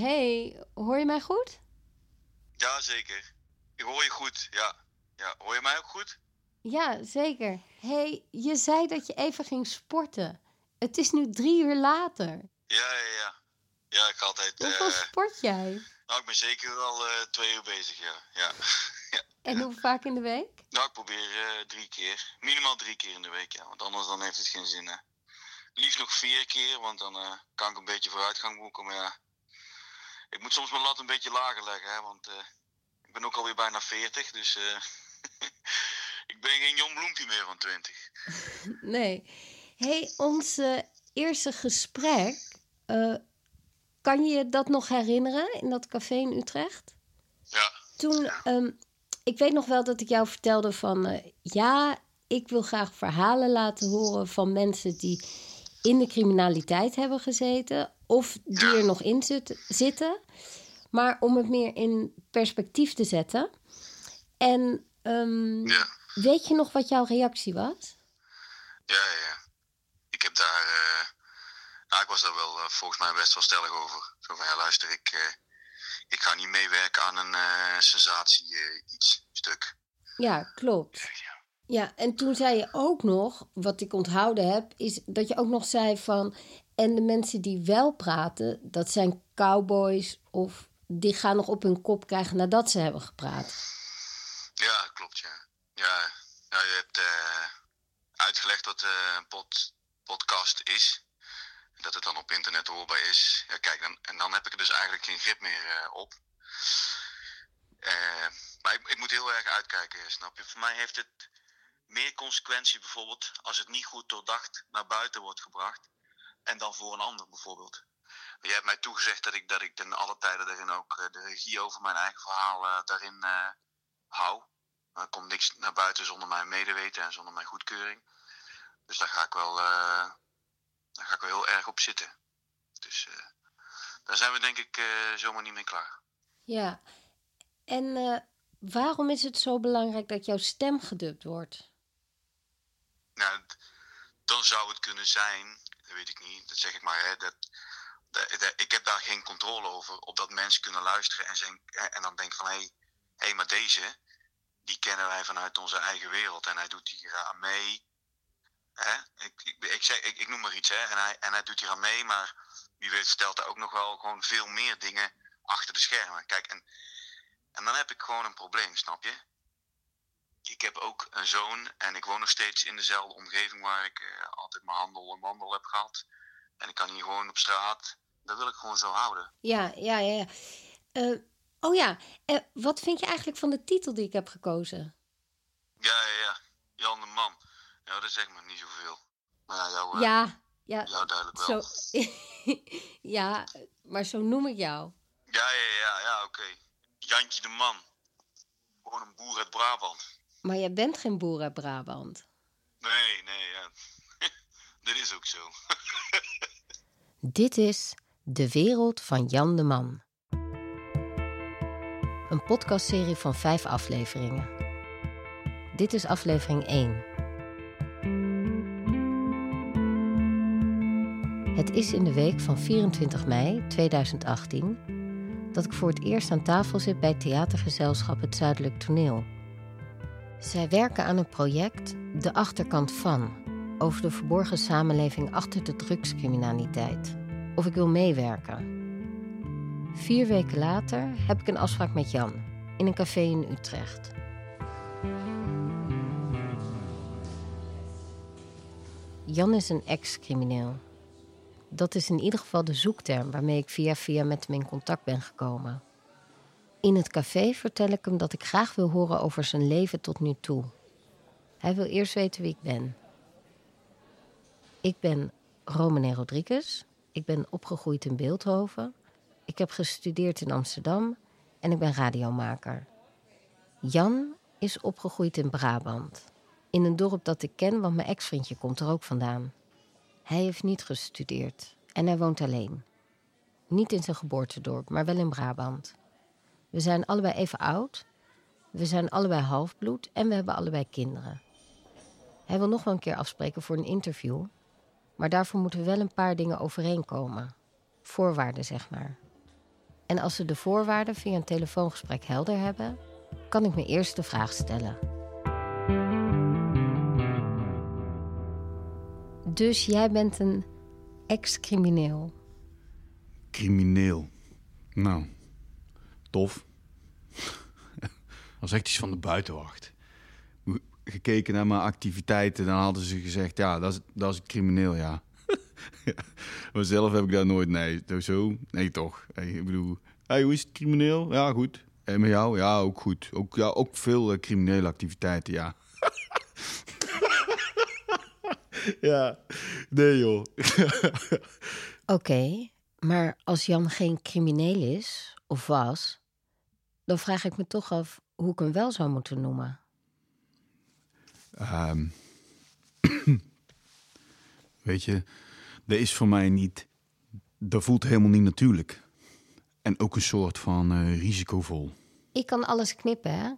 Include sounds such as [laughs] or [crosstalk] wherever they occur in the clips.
Hey, hoor je mij goed? Ja, zeker. Ik hoor je goed, ja. ja. Hoor je mij ook goed? Ja, zeker. Hey, je zei dat je even ging sporten. Het is nu drie uur later. Ja, ja, ja. Ja, ik ga altijd... Hoeveel eh, sport jij? nou, ik ben zeker al eh, twee uur bezig, ja. ja. [laughs] ja. En hoe vaak in de week? Nou, ik probeer eh, drie keer. Minimaal drie keer in de week, ja. Want anders dan heeft het geen zin, hè. Liefst nog vier keer, want dan kan ik een beetje vooruitgang boeken. Maar ja, ik moet soms mijn lat een beetje lager leggen, hè. Want eh, ik ben ook alweer bijna 40, dus... eh, [laughs] ik ben geen Jon Bloempje meer van 20. [laughs] Nee. Hey, ons eerste gesprek. eh, kan je je dat nog herinneren in dat café in Utrecht? Ja, Toen, ehm, ik weet nog wel dat ik jou vertelde van... ja, ik wil graag verhalen laten horen van mensen die in de criminaliteit hebben gezeten... of die er nog in zit- zitten. Maar om het meer in perspectief te zetten. En ehm, ja. weet je nog wat jouw reactie was? Ja, ja. Ik heb daar. eh, nou, ik was daar wel eh, volgens mij best wel stellig over. Zo van ja, luister, ik, eh, ik ga niet meewerken aan een eh, sensatie eh, iets stuk. Ja, klopt. Ja, en toen zei je ook nog, wat ik onthouden heb, is dat je ook nog zei van. En de mensen die wel praten, dat zijn cowboys of die gaan nog op hun kop krijgen nadat ze hebben gepraat. Ja, klopt, ja. Ja, ja je hebt eh, uitgelegd wat eh, een pod, podcast is. Dat het dan op internet hoorbaar is. Ja, kijk, dan, en dan heb ik er dus eigenlijk geen grip meer eh, op. Maar ik, ik moet heel erg uitkijken, snap je? Voor mij heeft het meer consequentie bijvoorbeeld als het niet goed doordacht naar buiten wordt gebracht. En dan voor een ander bijvoorbeeld. Je hebt mij toegezegd dat ik, dat ik ten alle tijden daarin ook eh, de regie over mijn eigen verhaal eh, daarin eh, hou. Er komt niks naar buiten zonder mijn medeweten en zonder mijn goedkeuring. Dus daar ga ik wel, daar ga ik wel heel erg op zitten. Dus daar zijn we denk ik zomaar niet mee klaar. Ja, en waarom is het zo belangrijk dat jouw stem gedubt wordt? Nou, dan zou het kunnen zijn, dat weet ik niet, dat zeg ik maar, hè, dat, dat, ik heb daar geen controle over, op dat mensen kunnen luisteren en, zijn, en dan denken van, hé, hey, hey, maar deze, die kennen wij vanuit onze eigen wereld en hij doet hier aan mee. Hè? Ik, ik, ik, zeg, ik, ik noem maar iets, hè, en, hij, en hij doet hier aan mee, maar wie weet stelt hij ook nog wel gewoon veel meer dingen achter de schermen. Kijk, en, en dan heb ik gewoon een probleem, snap je? Ik heb ook een zoon en ik woon nog steeds in dezelfde omgeving waar ik eh, altijd mijn handel en wandel heb gehad. En ik kan hier gewoon op straat. Dat wil ik gewoon zo houden. Ja, ja, ja. ja. Eh, oh ja, eh, wat vind je eigenlijk van de titel die ik heb gekozen? Ja, ja, ja. Jan de Man. Ja, dat zegt me niet zoveel. Maar ja, jou, Ja, ja, jou duidelijk zo. wel. [laughs] ja, maar zo noem ik jou. Ja, ja, ja, ja, oké. Jantje de Man. Gewoon een boer uit Brabant. Maar jij bent geen boer uit Brabant. Nee, nee, ja. [laughs] dat is ook zo. [laughs] Dit is De Wereld van Jan de Man. Een podcastserie van vijf afleveringen. Dit is aflevering 1. Het is in de week van 24 mei 2018 dat ik voor het eerst aan tafel zit bij theatergezelschap Het Zuidelijk Toneel. Zij werken aan een project De Achterkant van, over de verborgen samenleving achter de drugscriminaliteit. Of ik wil meewerken. Vier weken later heb ik een afspraak met Jan in een café in Utrecht. Jan is een ex-crimineel. Dat is in ieder geval de zoekterm waarmee ik via via met hem in contact ben gekomen. In het café vertel ik hem dat ik graag wil horen over zijn leven tot nu toe. Hij wil eerst weten wie ik ben. Ik ben Romane Rodriguez. Ik ben opgegroeid in Beeldhoven. Ik heb gestudeerd in Amsterdam en ik ben radiomaker. Jan is opgegroeid in Brabant. In een dorp dat ik ken, want mijn ex-vriendje komt er ook vandaan. Hij heeft niet gestudeerd en hij woont alleen. Niet in zijn geboortedorp, maar wel in Brabant. We zijn allebei even oud. We zijn allebei halfbloed en we hebben allebei kinderen. Hij wil nog wel een keer afspreken voor een interview. Maar daarvoor moeten wel een paar dingen overeenkomen. Voorwaarden, zeg maar. En als ze de voorwaarden via een telefoongesprek helder hebben, kan ik me eerst de vraag stellen. Dus jij bent een ex-crimineel. Crimineel. Nou, tof. was echt iets van de buitenwacht. Gekeken naar mijn activiteiten, dan hadden ze gezegd: ja, dat is, dat is crimineel, ja. [laughs] maar zelf heb ik daar nooit, nee, zo, nee toch. Hey, ik bedoel, hey, hoe is het crimineel? Ja, goed. En met jou? Ja, ook goed. Ook, ja, ook veel uh, criminele activiteiten, ja. [laughs] ja, nee joh. [laughs] Oké, maar als Jan geen crimineel is, of was, dan vraag ik me toch af hoe ik hem wel zou moeten noemen. Um, [clears throat] weet je, dat is voor mij niet. Dat voelt helemaal niet natuurlijk. En ook een soort van uh, risicovol. Ik kan alles knippen, hè?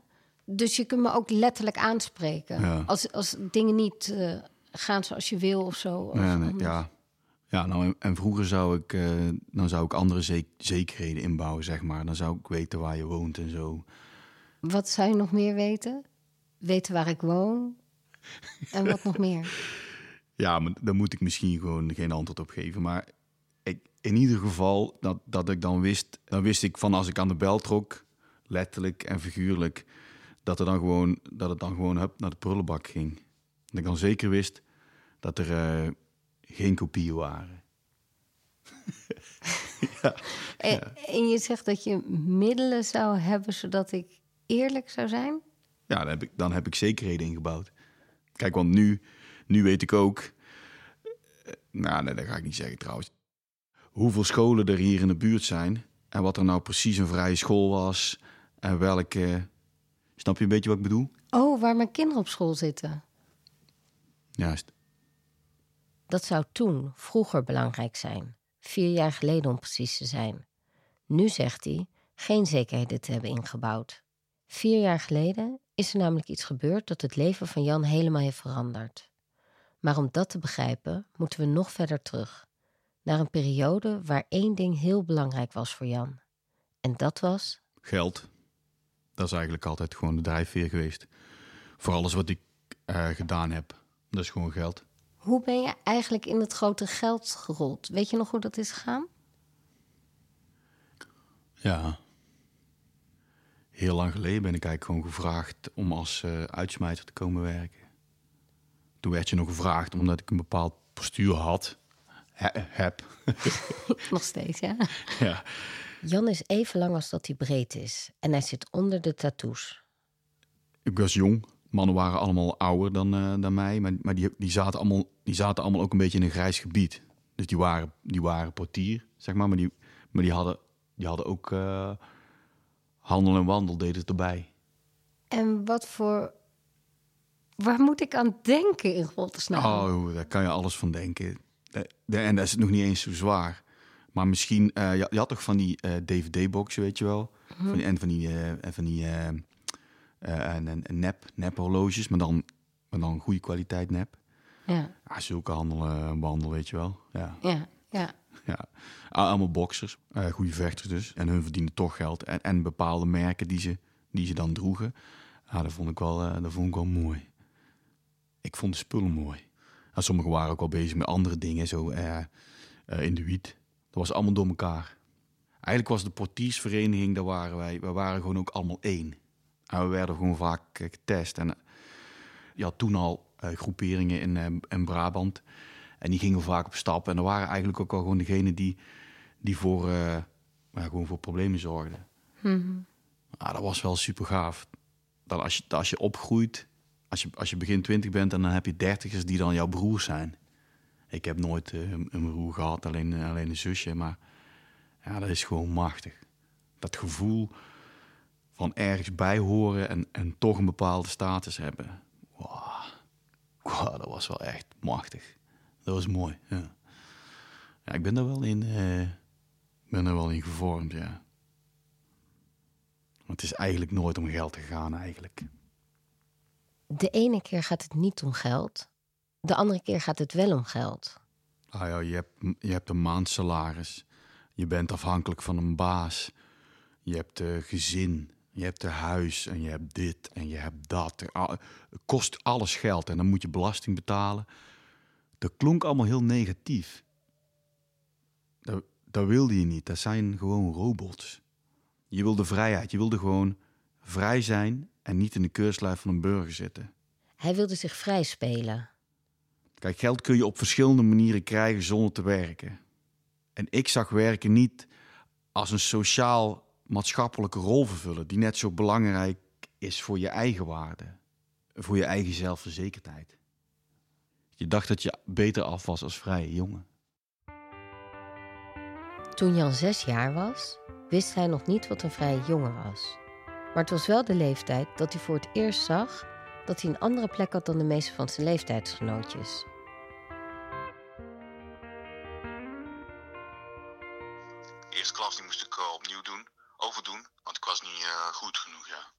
Dus je kunt me ook letterlijk aanspreken. Ja. Als, als dingen niet uh, gaan zoals je wil of zo. Of nee, ja. Ja, nou en, vroeger zou ik, uh, dan zou ik andere zekerheden inbouwen, zeg maar. Dan zou ik weten waar je woont en zo. Wat zou je nog meer weten? Weten waar ik woon? En wat nog meer? [laughs] Ja, maar daar moet ik misschien gewoon geen antwoord op geven. Maar ik, in ieder geval, dat, dat ik dan wist, dan wist ik van als ik aan de bel trok, letterlijk en figuurlijk, dat, er dan gewoon, dat het dan gewoon hup, naar de prullenbak ging. Dat ik dan zeker wist dat er uh, geen kopieën waren. [laughs] ja, en, en, je zegt dat je middelen zou hebben zodat ik eerlijk zou zijn? Ja, dan heb ik, dan heb ik zekerheden ingebouwd. Kijk, want nu, nu weet ik ook. Eh, nou, nee, dat ga ik niet zeggen trouwens. Hoeveel scholen er hier in de buurt zijn. En wat er nou precies een vrije school was. En welke. Snap je een beetje wat ik bedoel? Oh, waar mijn kinderen op school zitten. Juist. Dat zou toen, vroeger belangrijk zijn. Vier jaar geleden om precies te zijn. Nu zegt hij geen zekerheden te hebben ingebouwd. Vier jaar geleden is er namelijk iets gebeurd dat het leven van Jan helemaal heeft veranderd. Maar om dat te begrijpen, moeten we nog verder terug. Naar een periode waar één ding heel belangrijk was voor Jan. En dat was. Geld. Dat is eigenlijk altijd gewoon de drijfveer geweest. Voor alles wat ik uh, gedaan heb. Dat is gewoon geld. Hoe ben je eigenlijk in het grote geld gerold? Weet je nog hoe dat is gegaan? Ja, heel lang geleden ben ik eigenlijk gewoon gevraagd om als uh, uitsmijter te komen werken. Toen werd je nog gevraagd omdat ik een bepaald postuur had. heb. [laughs] nog steeds, ja. ja. Jan is even lang als dat hij breed is. En hij zit onder de tattoos. Ik was jong. Mannen waren allemaal ouder dan, uh, dan mij. Maar, maar die, die, zaten allemaal, die zaten allemaal ook een beetje in een grijs gebied. Dus die waren, die waren portier, zeg maar. Maar die, maar die, hadden, die hadden ook... Uh, handel en wandel deden het erbij. En wat voor. Waar moet ik aan denken in godsnaam? Oh, daar kan je alles van denken. En dat is nog niet eens zo zwaar. Maar misschien, uh, je, had toch van die uh, eh, DVD-boxen, weet je wel? Mm van die, en van die, uh, van die en, nep, nep horloges, maar dan, maar dan goede kwaliteit nep. Ja. ja zulke handel en wandel, weet je wel. Ja. ja, ja. Ja, allemaal boxers, uh, goede vechters dus. En hun verdienen toch geld. En, en bepaalde merken die ze, die ze dan droegen. Ja, dat vond ik wel, uh, dat vond ik wel mooi. Ik vond de spullen mooi. En sommigen waren ook wel bezig met andere dingen, zo uh, in de wiet. Dat was allemaal door elkaar. Eigenlijk was de portiersvereniging, daar waren wij, we waren gewoon ook allemaal één. En we werden gewoon vaak getest. En je had toen al groeperingen in, in Brabant en die gingen vaak op stap. En er waren eigenlijk ook al gewoon degenen die, die voor, uh, gewoon voor problemen zorgden. Mm dat was wel super gaaf. Dat als je, als je opgroeit, als je, als je begin twintig bent en dan heb je dertigers die dan jouw broer zijn. Ik heb nooit uh, een, broer gehad, alleen, alleen een zusje. Maar ja, dat is gewoon machtig. Dat gevoel van ergens bij horen en, en toch een bepaalde status hebben. Wow. wow dat was wel echt machtig dat was mooi. Ja. ja ik ben daar wel in, uh, ben er wel in gevormd, ja. Want het is eigenlijk nooit om geld te gaan, eigenlijk. De ene keer gaat het niet om geld, de andere keer gaat het wel om geld. Ah ja, je hebt, je hebt een maandsalaris. Je bent afhankelijk van een baas. Je hebt uh, gezin, je hebt een huis en je hebt dit en je hebt dat. Het kost alles geld en dan moet je belasting betalen. Dat klonk allemaal heel negatief. Dat, dat wilde je niet. Dat zijn gewoon robots. Je wilde vrijheid. Je wilde gewoon vrij zijn en niet in de keurslijf van een burger zitten. Hij wilde zich vrij spelen. Kijk, geld kun je op verschillende manieren krijgen zonder te werken. En ik zag werken niet als een sociaal-maatschappelijke rol vervullen, die net zo belangrijk is voor je eigen waarde, voor je eigen zelfverzekerdheid. Je dacht dat je beter af was als vrije jongen. Toen Jan zes jaar was, wist hij nog niet wat een vrije jongen was. Maar het was wel de leeftijd dat hij voor het eerst zag dat hij een andere plek had dan de meeste van zijn leeftijdsgenootjes. Eerste klas die moest ik uh, opnieuw doen, overdoen, want ik was niet uh, goed genoeg, ja.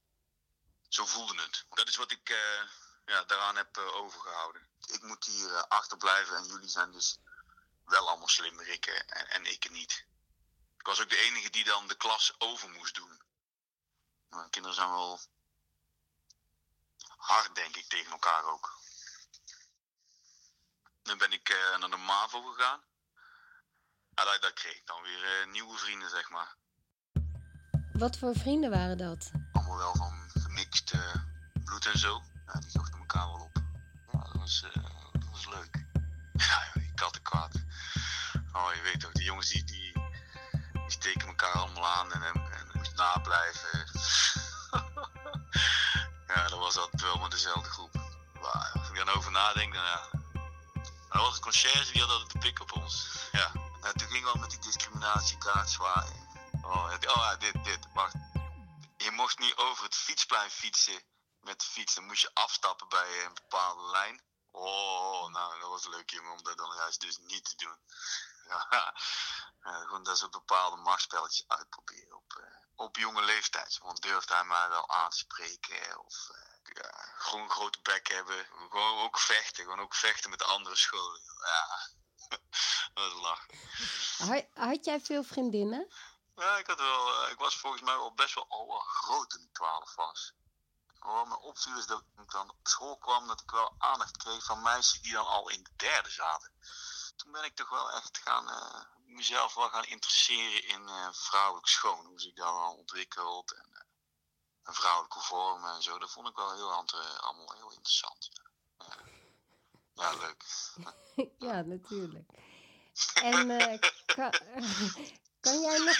Zo voelde het. Dat is wat ik uh, ja, daaraan heb overgehouden. Ik moet hier achterblijven en jullie zijn dus wel allemaal slimmerikken en, en ik niet. Ik was ook de enige die dan de klas over moest doen. Nou, kinderen zijn wel hard, denk ik, tegen elkaar ook. Dan ben ik uh, naar de MAVO gegaan. En daar, kreeg ik dan weer uh, nieuwe vrienden, zeg maar. Wat voor vrienden waren dat? Allemaal wel van gemixt uh, bloed en zo. Ja, die zochten elkaar wel op. Ja, dat was, dat was leuk. [laughs] Ja, die kattenkwaad. Oh, je weet toch, die jongens die, die, die steken elkaar allemaal aan en, en, en moest nablijven. [laughs] ja, dat was altijd wel met dezelfde groep. Maar als ik dan over nadenk, dan ja. Dat was het conciërge, die had altijd de pik op ons. Ja. En toen ging wel met die discriminatiekaart zwaaien. Oh, oh dit, dit. Je mocht niet over het fietsplein fietsen met de fiets. Dan moest je afstappen bij een bepaalde lijn. Oh, nou, dat was leuk jongen om dat dan juist dus niet te doen. [laughs] Ja, gewoon dat soort bepaalde machtspelletjes uitproberen op, uh, op jonge leeftijd. Want durfde hij mij wel aan te spreken of uh, ja, gewoon een grote bek hebben. Gewoon ook vechten, gewoon ook vechten met andere scholen. Ja, [laughs] dat is lachen. Had jij veel vriendinnen? Ja, ik had wel, uh, ik was volgens mij wel best wel al wel groot toen ik 12 was. Wat me opviel is dat ik dan op school kwam, dat ik wel aandacht kreeg van meisjes die dan al in de derde zaten. Toen ben ik toch wel echt gaan, uh, mezelf wel gaan interesseren in uh, vrouwelijk schoon. Hoe zich dat al ontwikkeld en uh, een vrouwelijke vorm en zo. Dat vond ik wel heel allemaal heel interessant. Ja, ja leuk. [laughs] ja, natuurlijk. En kan, [laughs] kan jij nog...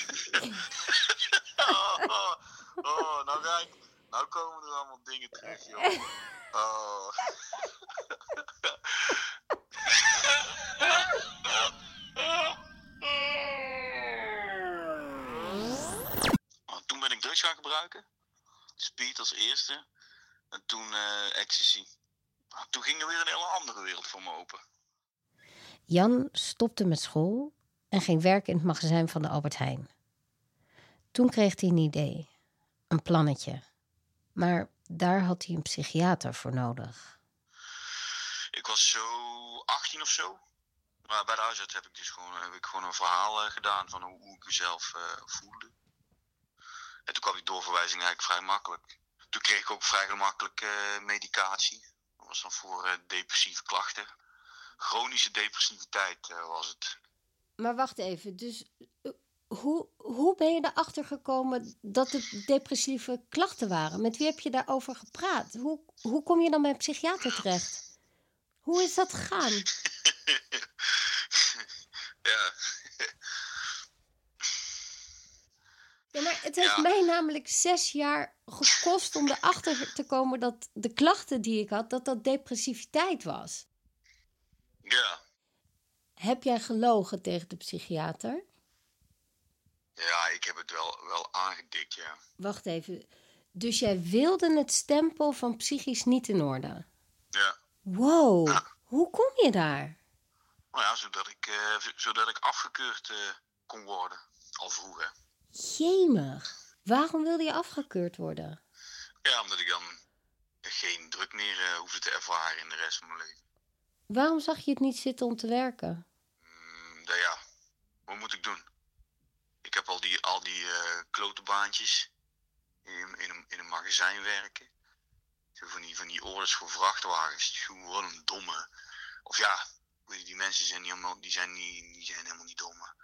oh, [laughs] [laughs] oh, oh, nou ga ik... Nou komen er allemaal dingen terug, joh. Oh. [laughs] oh, toen ben ik drugs gaan gebruiken. Speed als eerste. En toen uh, ecstasy. Nou, toen ging er weer een hele andere wereld voor me open. Jan stopte met school en ging werken in het magazijn van de Albert Heijn. Toen kreeg hij een idee, een plannetje. Maar daar had hij een psychiater voor nodig. Ik was zo 18 of zo. Maar bij de huisarts heb ik dus gewoon, heb ik gewoon een verhaal uh, gedaan van hoe, ik mezelf uh, voelde. En toen kwam die doorverwijzing eigenlijk vrij makkelijk. Toen kreeg ik ook vrij gemakkelijk uh, medicatie. Dat was dan voor depressieve klachten. Chronische depressiviteit was het. Maar wacht even, dus hoe, hoe ben je erachter gekomen dat het depressieve klachten waren? Met wie heb je daarover gepraat? Hoe, hoe kom je dan bij een psychiater terecht? Hoe is dat gegaan? [laughs] ja. Ja, maar het heeft ja. mij namelijk zes jaar gekost om erachter te komen dat de klachten die ik had, dat dat depressiviteit was. Ja. Heb jij gelogen tegen de psychiater? Ja, ik heb het wel, wel aangedikt, ja. Wacht even. Dus jij wilde het stempel van psychisch niet in orde? Ja. Wow, ja. hoe kom je daar? Nou ja, zodat ik, uh, zodat ik afgekeurd uh, kon worden, al vroeger. Jemig, waarom wilde je afgekeurd worden? Ja, omdat ik dan geen druk meer uh, hoefde te ervaren in de rest van mijn leven. Waarom zag je het niet zitten om te werken? Nou ja, wat moet ik doen? ik heb al die, al die uh, klote baantjes in, in, een, in een magazijn werken. Van die, van die orders voor vrachtwagens. Gewoon een domme. Of ja, die mensen zijn, niet helemaal, die zijn, niet, die zijn helemaal niet domme.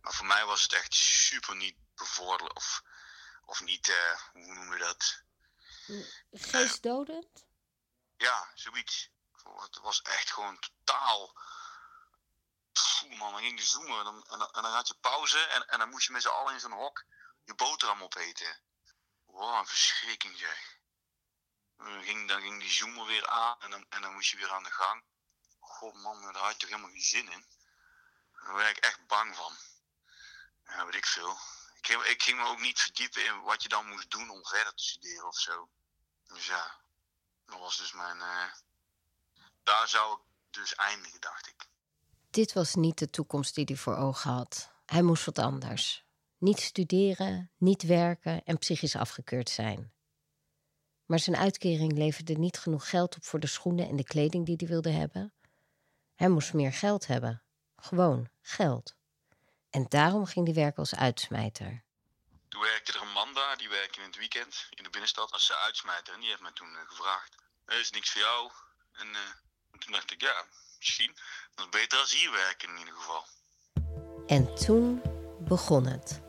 Maar voor mij was het echt super niet bevorderlijk. Of, of niet, uh, hoe noemen we dat? Geestdodend? Uh, ja, zoiets. Het was echt gewoon totaal. Man, dan ging je zoomen en dan, en, dan, had je pauze en, en dan moest je met z'n allen in zo'n hok je boterham opeten. Wat een verschrikking zeg. Dan ging, dan ging die zoomer weer aan en dan, en dan moest je weer aan de gang. God man, daar had je toch helemaal geen zin in. Daar werd ik echt bang van. Ja, weet ik veel. Ik, ik ging me ook niet verdiepen in wat je dan moest doen om verder te studeren of zo. Dus ja, dat was dus mijn. Uh, daar zou ik dus eindigen, dacht ik. Dit was niet de toekomst die hij voor ogen had. Hij moest wat anders. Niet studeren, niet werken en psychisch afgekeurd zijn. Maar zijn uitkering leverde niet genoeg geld op voor de schoenen en de kleding die hij wilde hebben. Hij moest meer geld hebben. Gewoon geld. En daarom ging hij werken als uitsmijter. Toen werkte er een man daar, die werkte in het weekend in de binnenstad als uitsmijter. En die heeft me toen uh, gevraagd, is niks voor jou. En uh, toen dacht ik, ja, Dat is beter als hier werken in ieder geval. En toen begon het.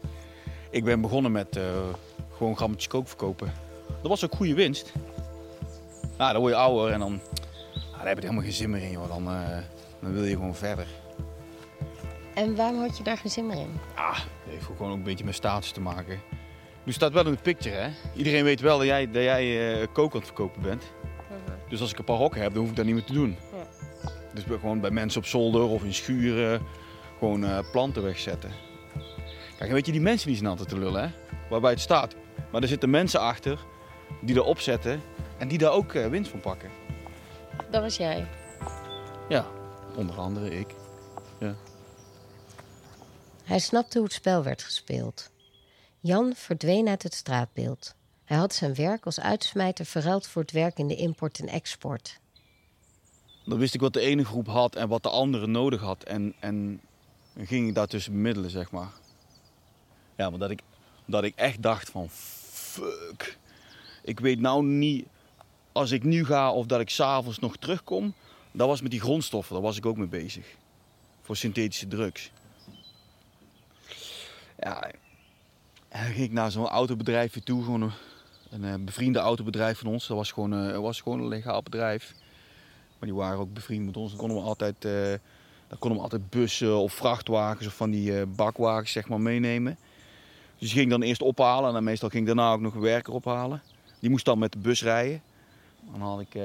Ik ben begonnen met uh, gewoon grammetjes kook verkopen. Dat was ook goede winst. Nou, dan word je ouder en dan, daar heb je helemaal geen zin meer in. Joh. Dan, dan wil je gewoon verder. En waarom had je daar geen zin meer in? Ah, dat heeft gewoon ook een beetje met status te maken. Nu staat wel in de picture, hè? Iedereen weet wel dat jij, dat jij uh, kook aan het verkopen bent. Mhm. Dus als ik een paar hokken heb, dan hoef ik dat niet meer te doen. Dus gewoon bij mensen op zolder of in schuren gewoon uh, planten wegzetten. Kijk, weet je, die mensen die zijn altijd te lullen, hè? Waarbij het staat. Maar er zitten mensen achter die erop zetten en die daar ook uh, winst van pakken. Dat was jij? Ja, onder andere ik. Ja. Hij snapte hoe het spel werd gespeeld. Jan verdween uit het straatbeeld. Hij had zijn werk als uitsmijter verruild voor het werk in de import en export. Dan wist ik wat de ene groep had en wat de andere nodig had. En, en ging ik daartussen bemiddelen, zeg maar. Ja, maar dat ik, dat ik echt dacht van... Fuck. Ik weet nou niet... Als ik nu ga of dat ik s'avonds nog terugkom... Dat was met die grondstoffen, daar was ik ook mee bezig. Voor synthetische drugs. Ja, en dan ging ik naar zo'n autobedrijfje toe, gewoon een, een, eh, bevriende autobedrijf van ons. Dat was gewoon, uh, was gewoon een legaal bedrijf. Maar die waren ook bevriend met ons. Dan konden we altijd, uh, konden we altijd bussen of vrachtwagens of van die uh, bakwagens zeg maar, meenemen. Dus die ging dan eerst ophalen en dan meestal ging daarna ook nog een werker ophalen. Die moest dan met de bus rijden. Dan had ik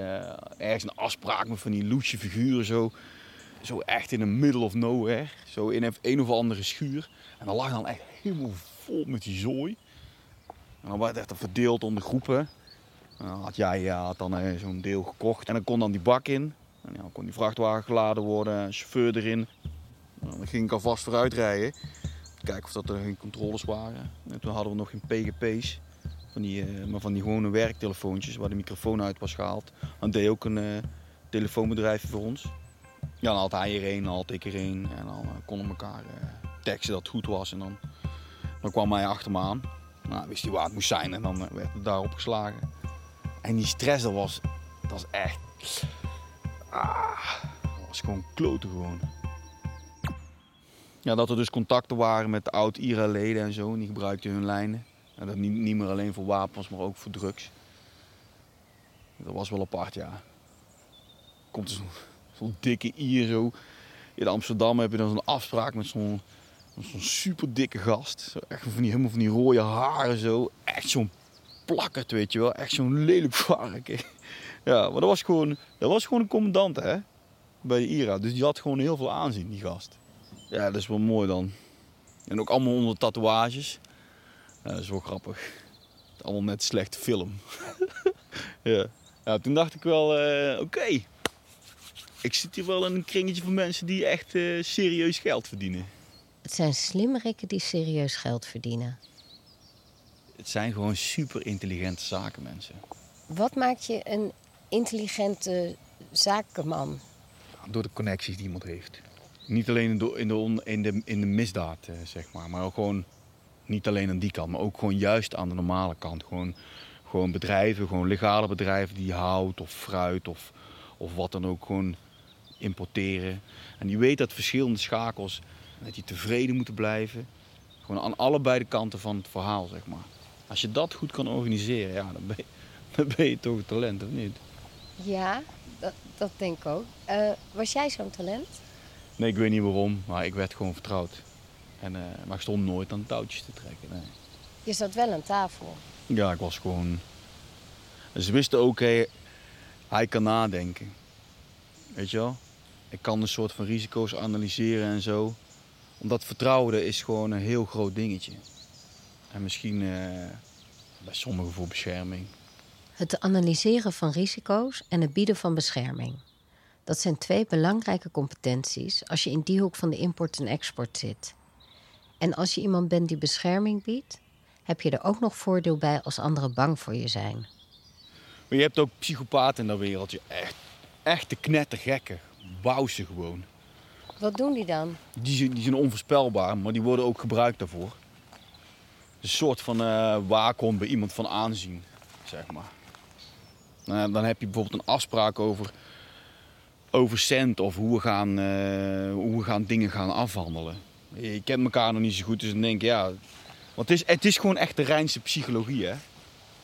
ergens een afspraak met van die loesje figuren zo. Zo echt in the middle of nowhere. Zo in een of andere schuur. En dan lag dan echt helemaal vol met die zooi. En dan werd het verdeeld onder groepen. Had jij ja, had dan eh, zo'n deel gekocht. En dan kon dan die bak in. En dan kon die vrachtwagen geladen worden, chauffeur erin. Dan ging ik alvast vooruit rijden. Kijken of dat er geen controles waren. En toen hadden we nog geen PGP's. Van die, uh, maar van die gewone werktelefoontjes waar de microfoon uit was gehaald. Dan deed ook een uh, telefoonbedrijf voor ons. Ja, dan had hij er een, dan had ik er een. En dan konden we elkaar teksten dat het goed was. En dan, dan kwam hij achter me aan. Nou, wist hij waar het moest zijn en dan werd het daarop geslagen. En die stress, dat was, dat was echt... Ah, dat was gewoon kloten gewoon. Ja, dat er dus contacten waren met oud-IRA-leden en zo. Die gebruikten hun lijnen. En dat niet, niet meer alleen voor wapens, maar ook voor drugs. Dat was wel apart, ja. Komt zo'n zo dikke Ier zo. In Amsterdam heb je dan zo'n afspraak met zo'n Zo'n super dikke gast. Zo echt van die, helemaal van die rode haren zo. Echt zo'n plakkerd, weet je wel. Echt zo'n lelijk varken. [laughs] Ja, maar dat was gewoon, dat was gewoon een commandant, hè. Bij de IRA. Dus die had gewoon heel veel aanzien, die gast. Ja, dat is wel mooi dan. En ook allemaal onder tatoeages. Dat is wel grappig. Allemaal net slechte film. [laughs] ja. ja. toen dacht ik wel, uh, oké. Ik zit hier wel in een kringetje van mensen die echt uh, serieus geld verdienen. Het zijn slimmerikken die serieus geld verdienen. Het zijn gewoon super intelligente zakenmensen. Wat maakt je een intelligente zakenman? Door de connecties die iemand heeft. Niet alleen in de, in de, in de, in de misdaad, eh, zeg maar, maar ook gewoon Niet alleen aan die kant, maar ook gewoon juist aan de normale kant. Gewoon, gewoon bedrijven, gewoon legale bedrijven die hout of fruit of, of wat dan ook gewoon importeren. En die weten dat verschillende schakels, dat die tevreden moeten blijven. Gewoon aan allebei de kanten van het verhaal, zeg maar. Als je dat goed kan organiseren, ja, dan ben je, [laughs] dan ben je toch een talent, of niet? Ja, dat, dat denk ik ook. Eh, was jij zo'n talent? Nee, ik weet niet waarom, maar ik werd gewoon vertrouwd. En, eh, maar ik stond nooit aan touwtjes te trekken. Nee. Je zat wel aan tafel. Ja, ik was gewoon. Ze wisten ook, hé, hij kan nadenken. Weet je wel? Ik kan een soort van risico's analyseren en zo. Omdat vertrouwen is gewoon een heel groot dingetje. En misschien eh, bij sommigen voor bescherming. Het analyseren van risico's en het bieden van bescherming. Dat zijn twee belangrijke competenties als je in die hoek van de import en export zit. En als je iemand bent die bescherming biedt, heb je er ook nog voordeel bij als anderen bang voor je zijn. Maar je hebt ook psychopaten in dat wereldje. Echt, echte knettergekken. Wauwse gewoon. Wat doen die dan? Die, die zijn onvoorspelbaar, maar die worden ook gebruikt daarvoor. Een soort van waakhond bij iemand van aanzien, zeg maar. Nou, dan heb je bijvoorbeeld een afspraak over, over cent of hoe we, gaan, eh, hoe we gaan dingen gaan afhandelen. Je kent elkaar nog niet zo goed, dus dan denk je, ja... Want het is, het is gewoon echt de Rijnse psychologie, hè.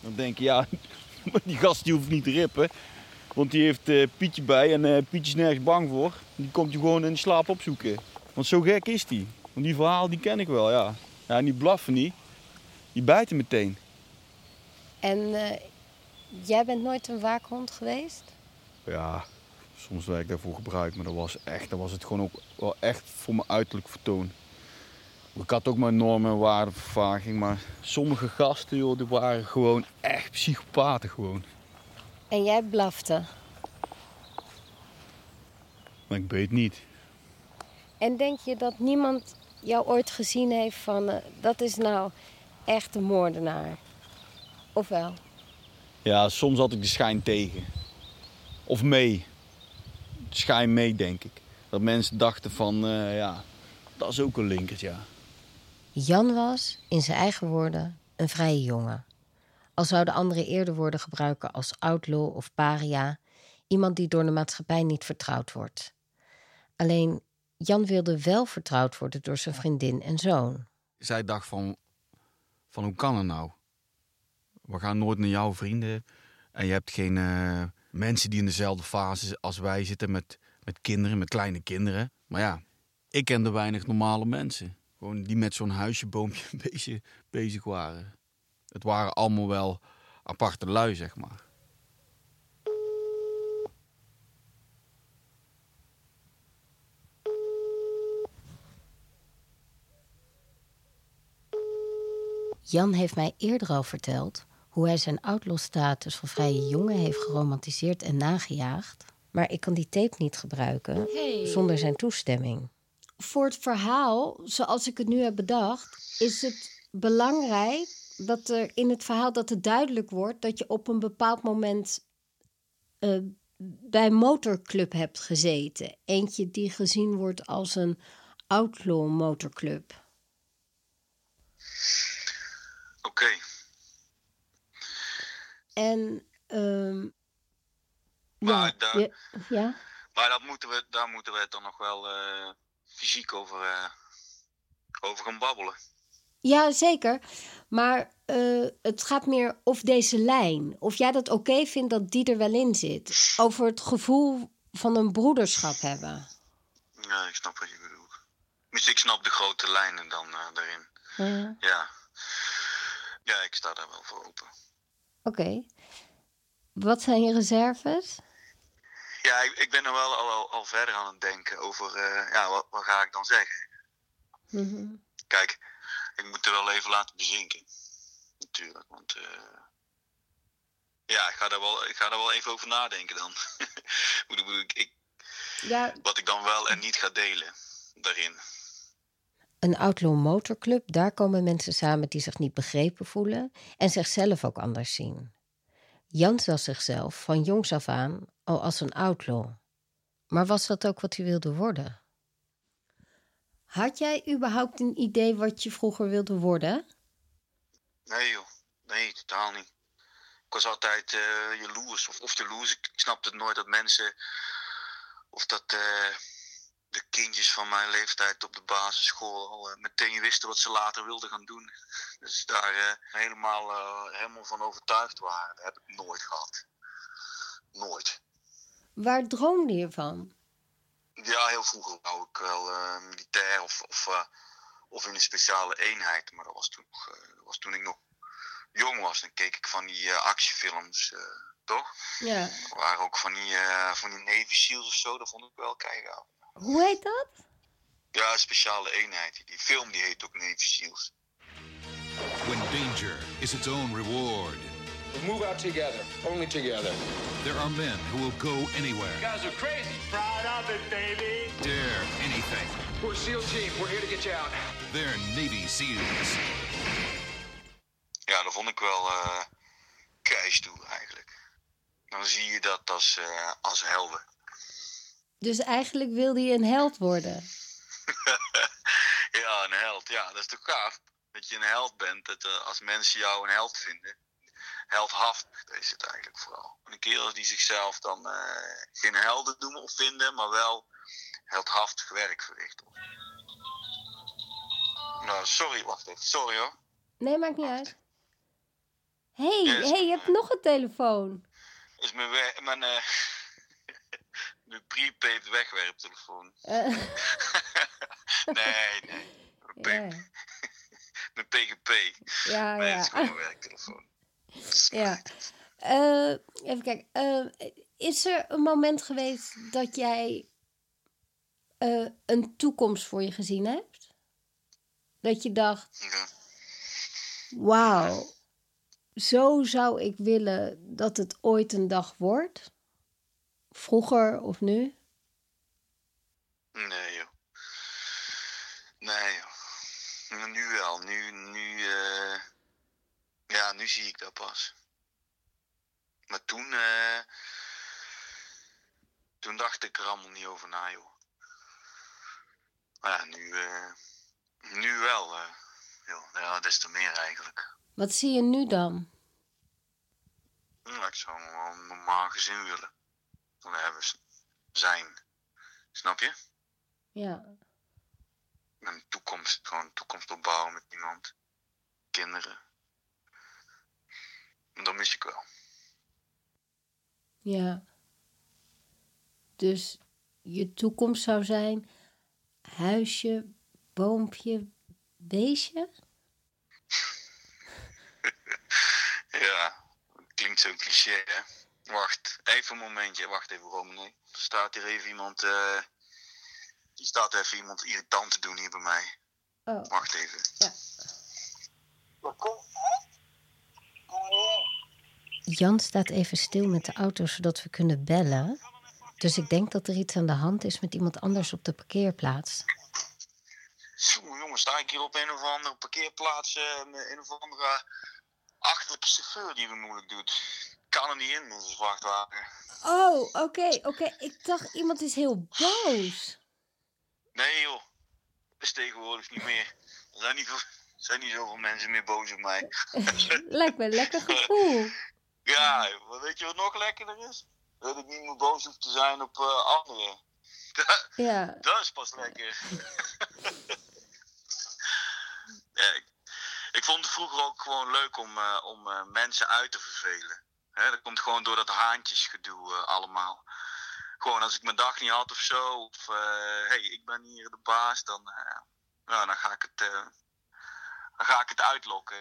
Dan denk je, ja, [laughs] die gast die hoeft niet te rippen. Want die heeft eh, Pietje bij en Pietje is nergens bang voor. Die komt je gewoon in de slaap opzoeken. Want zo gek is die. Want die verhaal die ken ik wel, ja. Ja, en die blaffen niet. Die bijten meteen. En eh, jij bent nooit een waakhond geweest? Ja, soms werd ik daarvoor gebruikt, maar dat was echt, dat was het gewoon ook wel echt voor mijn uiterlijk vertoon. Ik had ook mijn normen en waardevervaging, maar sommige gasten, joh, die waren gewoon echt psychopaten gewoon. En jij blafte. Maar ik weet niet. En denk je dat niemand jou ooit gezien heeft van... eh, dat is nou echt een moordenaar? Of wel? Ja, soms had ik de schijn tegen. Of mee. De schijn mee, denk ik. Dat mensen dachten van, eh, ja, dat is ook een linkert, ja. Jan was, in zijn eigen woorden, een vrije jongen. Al zouden anderen eerder woorden gebruiken als outlaw of paria, iemand die door de maatschappij niet vertrouwd wordt. Alleen Jan wilde wel vertrouwd worden door zijn vriendin en zoon. Zij dacht van, van hoe kan het nou? We gaan nooit naar jouw vrienden. En je hebt geen eh, mensen die in dezelfde fase als wij zitten met, met kinderen, met kleine kinderen. Maar ja, ik kende weinig normale mensen. Gewoon die met zo'n huisje, boompje [laughs] bezig, bezig waren. Het waren allemaal wel aparte lui, zeg maar. Jan heeft mij eerder al verteld hoe hij zijn outlaw-status van vrije jongen heeft geromantiseerd en nagejaagd. Maar ik kan die tape niet gebruiken zonder zijn toestemming. Voor het verhaal, zoals ik het nu heb bedacht, is het belangrijk dat er in het verhaal dat het duidelijk wordt dat je op een bepaald moment eh, bij een motorclub hebt gezeten. Eentje die gezien wordt als een outlaw motorclub. Oké. En ehm Maar ja, daar- je- ja, Maar dat moeten we, daar moeten we het dan nog wel eh, fysiek over, eh, over gaan babbelen. ja, zeker. Maar eh, het gaat meer of deze lijn. Of jij dat oké vindt dat die er wel in zit. Over het gevoel van een broederschap hebben. Ja, ik snap wat je bedoelt. Dus ik snap de grote lijnen dan daarin. Ja, Ja. Ja, ik sta daar wel voor open. Oké. Wat zijn je reserves? Ja, ik, ik ben er wel al, al, al verder aan het denken over, eh, ja, wat, wat ga ik dan zeggen? Mhm. Kijk, ik moet er wel even laten bezinken. Natuurlijk, want eh, ja, ik ga, daar wel, ik ga daar wel even over nadenken dan. [laughs] Ik, ik, Ja, wat ik dan wel en niet ga delen daarin. Een outlaw motorclub, daar komen mensen samen die zich niet begrepen voelen en zichzelf ook anders zien. Jan zag zichzelf van jongs af aan al als een outlaw. Maar was dat ook wat hij wilde worden? Had jij überhaupt een idee wat je vroeger wilde worden? Nee joh, nee, totaal niet. Ik was altijd uh, jaloers, of, of jaloers. Ik, ik snapte het nooit dat mensen, of dat uh, de kindjes van mijn leeftijd op de basisschool al uh, meteen wisten wat ze later wilden gaan doen. [laughs] Dus daar helemaal, helemaal van overtuigd waren. Dat heb ik nooit gehad. Nooit. Waar droomde je van? Ja, heel vroeger wou ik wel uh, militair of, of, uh, of in een speciale eenheid. Maar dat was toen, nog, uh, dat was toen ik nog jong was. Dan keek ik van die actiefilms, toch? Ja. Er waren ook van die, van die Navy Seals of zo. Dat vond ik wel keigaaf. Hoe heet dat? Ja, een speciale eenheid. Die film die heet ook Navy Seals. When danger is its own reward. We move out together, only together. There are men who will go anywhere. You guys are crazy. Proud of it, baby. Dare anything. We're SEAL Team. We're here to get you out. They're Navy SEALs. Ja, dat vond ik wel uh, toe eigenlijk. Dan zie je dat als, uh, als helden. Dus eigenlijk wilde je een held worden? [laughs] ja, een held. Ja, dat is toch gaaf? Dat je een held bent. Dat uh, als mensen jou een held vinden heldhaftig is het eigenlijk vooral. Een kerel die zichzelf dan uh, geen helden noemen of vinden, maar wel heldhaftig werk verricht. Nou, sorry, wacht even. Sorry hoor. Nee, maakt niet uit. hey, yes. hey, je hebt nog een telefoon. Is mijn, mijn, uh, mijn prepaid wegwerptelefoon. Uh. [laughs] nee, nee. Mijn, yeah. PGP. Ja, nee, ja. het is gewoon mijn werktelefoon. Ja. Uh, even kijken. Uh, is er een moment geweest dat jij een toekomst voor je gezien hebt? Dat je dacht: Wauw, zo zou ik willen dat het ooit een dag wordt? Vroeger of nu? Nee, joh. Nee, joh. Nu wel. Nu, nu, uh, ja, nu zie ik dat pas. Maar toen, uh, toen dacht ik er allemaal niet over na, joh. Maar ja, nu, uh, nu wel. Joh, ja, des te meer eigenlijk. Wat zie je nu dan? Ja, ik zou een normaal gezin willen. Hebben zijn. Snap je? Ja. Een toekomst, gewoon een toekomst opbouwen met iemand. Kinderen. En dat mis ik wel. Ja. Dus je toekomst zou zijn huisje, boompje, beestje? [laughs] ja, klinkt zo cliché, hè? Wacht, even een momentje. Wacht even, Romane. Er staat hier even iemand... Uh, die staat even iemand irritant te doen hier bij mij. Oh. Wacht even. Ja. Kom, Jan staat even stil met de auto zodat we kunnen bellen. Dus ik denk dat er iets aan de hand is met iemand anders op de parkeerplaats. Jongen, sta ik hier op een of andere parkeerplaats uh, met een of andere achterlijke chauffeur die me moeilijk doet. Kan er niet in een vrachtwagen. Oh, oké, okay, oké. Okay. Ik dacht iemand is heel boos. Nee joh, dat is tegenwoordig niet meer. Er zijn niet, zijn niet zoveel mensen meer boos op mij. [laughs] Lijkt me een lekker gevoel. [laughs] Ja, weet je wat nog lekkerder is? Dat ik niet meer boos hoef te zijn op uh, anderen. Dat, ja. dat is pas lekker. [laughs] ja, ik, ik, vond het vroeger ook gewoon leuk om, uh, om uh, mensen uit te vervelen. Dat komt gewoon door dat haantjesgedoe allemaal. Gewoon als ik mijn dag niet had of zo, of hey, ik ben hier de baas, dan, nou, dan ga ik het, dan ga ik het uitlokken.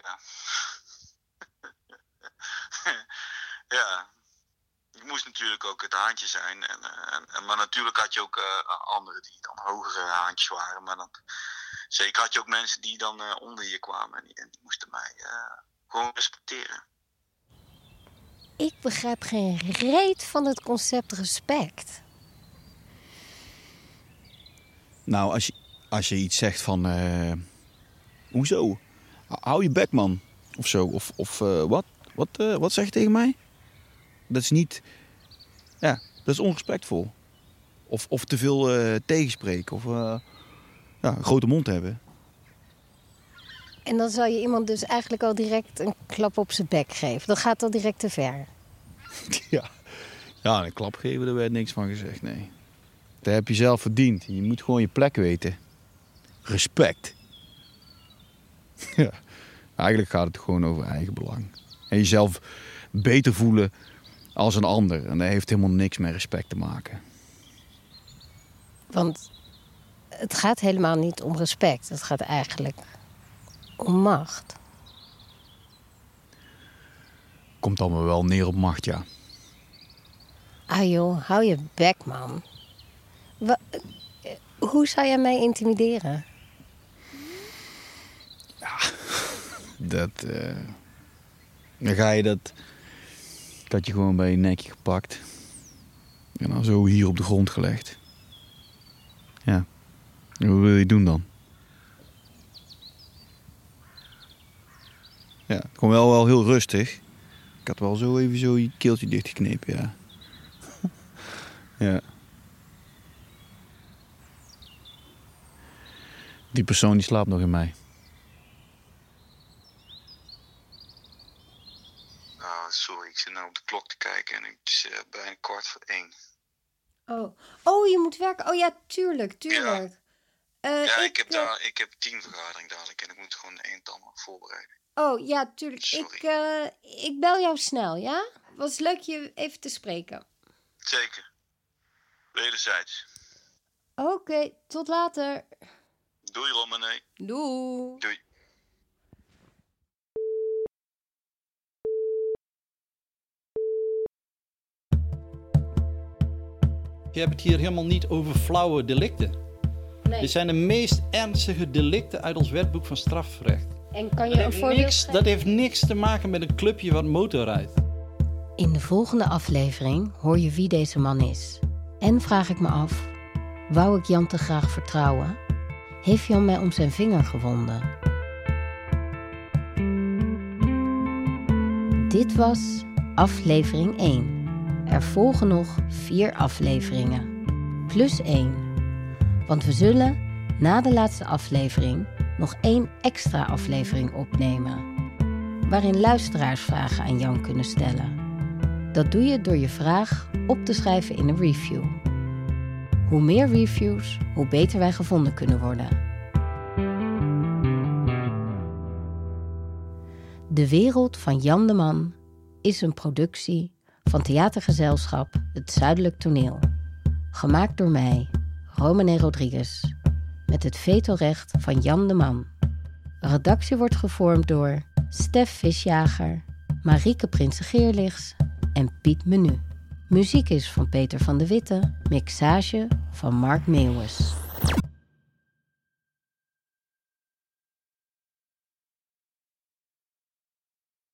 Ja. [laughs] ik moest natuurlijk ook het haantje zijn. En, en, maar natuurlijk had je ook anderen die dan hogere haantjes waren. Maar dan, zeker had je ook mensen die dan onder je kwamen. En die, en die moesten mij gewoon respecteren. Ik begrijp geen reet van het concept respect. Nou, als je, als je iets zegt van... hoezo? Hou je bek, man. Of zo. Of, of wat? Wat, uh, wat zeg je tegen mij? Dat is niet. Ja, dat is onrespectvol. Of, of te veel tegenspreken. Of, ja, een grote mond hebben. En dan zou je iemand dus eigenlijk al direct een klap op zijn bek geven. Dat gaat al direct te ver. [laughs] Ja. Ja, een klap geven, daar werd niks van gezegd, nee. Dat heb je zelf verdiend. Je moet gewoon je plek weten. Respect. [laughs] Ja. Eigenlijk gaat het gewoon over eigen belang. En jezelf beter voelen als een ander. En dat heeft helemaal niks met respect te maken. Want het gaat helemaal niet om respect. Het gaat eigenlijk om macht. Komt allemaal wel neer op macht, ja. Ah joh, hou je bek, man. Wa- hoe zou jij mij intimideren? [laughs] Dat, eh, dan ga je dat... Ik had je gewoon bij je nekje gepakt. En dan zo hier op de grond gelegd. Ja. En Hoe wil je doen dan? Ja, gewoon wel, wel heel rustig. Ik had wel zo even zo je keeltje dichtgeknepen, ja. [laughs] ja. Die persoon die slaapt nog in mij. Ah, sorry, ik zit nou op de klok te kijken en het is eh, bijna kwart voor één. Oh. oh, je moet werken. Oh ja, tuurlijk, tuurlijk. Eh, Ja, ik, heb eh, daar, ik heb teamvergadering dadelijk en ik moet gewoon een en ander voorbereiden. Oh ja, tuurlijk. Sorry. Ik, eh, ik bel jou snel, ja? Was leuk je even te spreken. Zeker. Wederzijds. Oké, tot later. Doei Romane. Doei. Doei. Je hebt het hier helemaal niet over flauwe delicten. Nee. Dit zijn de meest ernstige delicten uit ons wetboek van strafrecht. En kan je Dat een heeft, voorbeeld niks, dat heeft niks te maken met een clubje wat motorrijdt. In de volgende aflevering hoor je wie deze man is. En vraag ik me af, wou ik Jan te graag vertrouwen? Heeft Jan mij om zijn vinger gewonden? Dit was aflevering 1. Er volgen nog vier afleveringen. Plus 1. Want we zullen na de laatste aflevering nog één extra aflevering opnemen. Waarin luisteraars vragen aan Jan kunnen stellen. Dat doe je door je vraag op te schrijven in een review. Hoe meer reviews, hoe beter wij gevonden kunnen worden. De wereld van Jan de Man is een productie van theatergezelschap Het Zuidelijk Toneel. Gemaakt door mij, Romane Rodriguez, met het vetorecht van Jan de Man. Redactie wordt gevormd door Stef Visjager, Marieke Prinsen-Geerlichs en Piet Menu. Muziek is van Peter van de Witte, mixage van Mark Meeuwis.